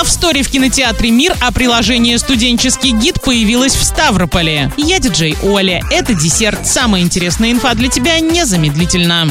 Love Story в кинотеатре «Мир», а приложение «Студенческий гид» появилось в Ставрополе. Я диджей Оля. Это десерт. Самая интересная инфа для тебя незамедлительно.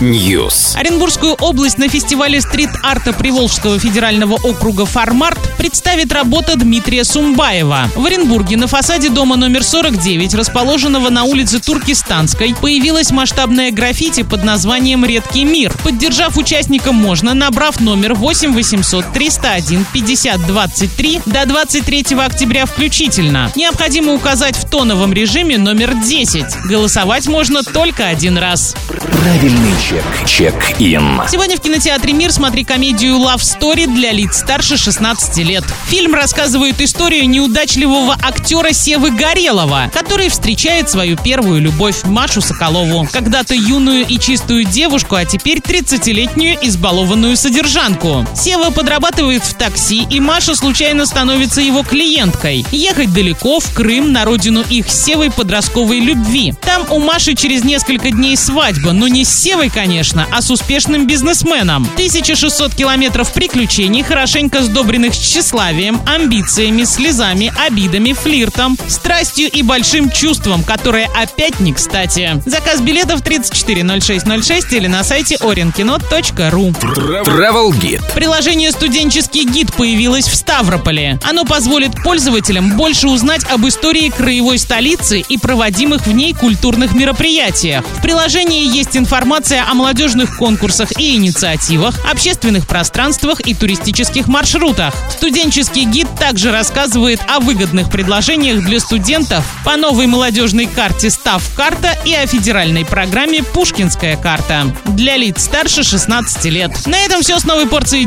News. Оренбургскую область на фестивале стрит-арта Приволжского федерального округа «Фармарт» представит работа Дмитрия Сумбаева. В Оренбурге на фасаде дома номер 49, расположенного на улице Туркестанской, появилась масштабная граффити под названием «Редкий мир». Поддержав участника можно, набрав номер 8 800 301 50 23 до 23 октября включительно. Необходимо указать в тоновом режиме номер 10. Голосовать можно только один раз. Правильный чек. Чек-ин. Сегодня в кинотеатре «Мир» смотри комедию «Love Story» для лиц старше 16 лет. Фильм рассказывает историю неудачливого актера Севы Горелова, который встречает свою первую любовь Машу Соколову. Когда-то юную и чистую девушку, а теперь 30-летнюю избалованную содержанку. Сева подрабатывает в такси, и Маша случайно становится его клиенткой. Ехать далеко, в Крым, на родину их с Севой подростковой любви. Там у Маши через несколько дней свадьба, но не с Севой, конечно, а с успешным бизнесменом. 1600 километров приключений, хорошенько сдобренных тщеславием, амбициями, слезами, обидами, флиртом, страстью и большим чувством, которое опять не кстати. Заказ билетов 340606 или на сайте orinkino.ru. Travel Guide. Приложение «Студенческий гид» появилось в Ставрополе. Оно позволит пользователям больше узнать об истории краевой столицы и проводимых в ней культурных мероприятиях. В приложении есть информация о молодежных конкурсах и инициативах, общественных пространствах и туристических маршрутах. Студенческий гид также рассказывает о выгодных предложениях для студентов по новой молодежной карте «Став карта» и о федеральной программе «Пушкинская карта» для лиц старше 16 лет. На этом все с новой порцией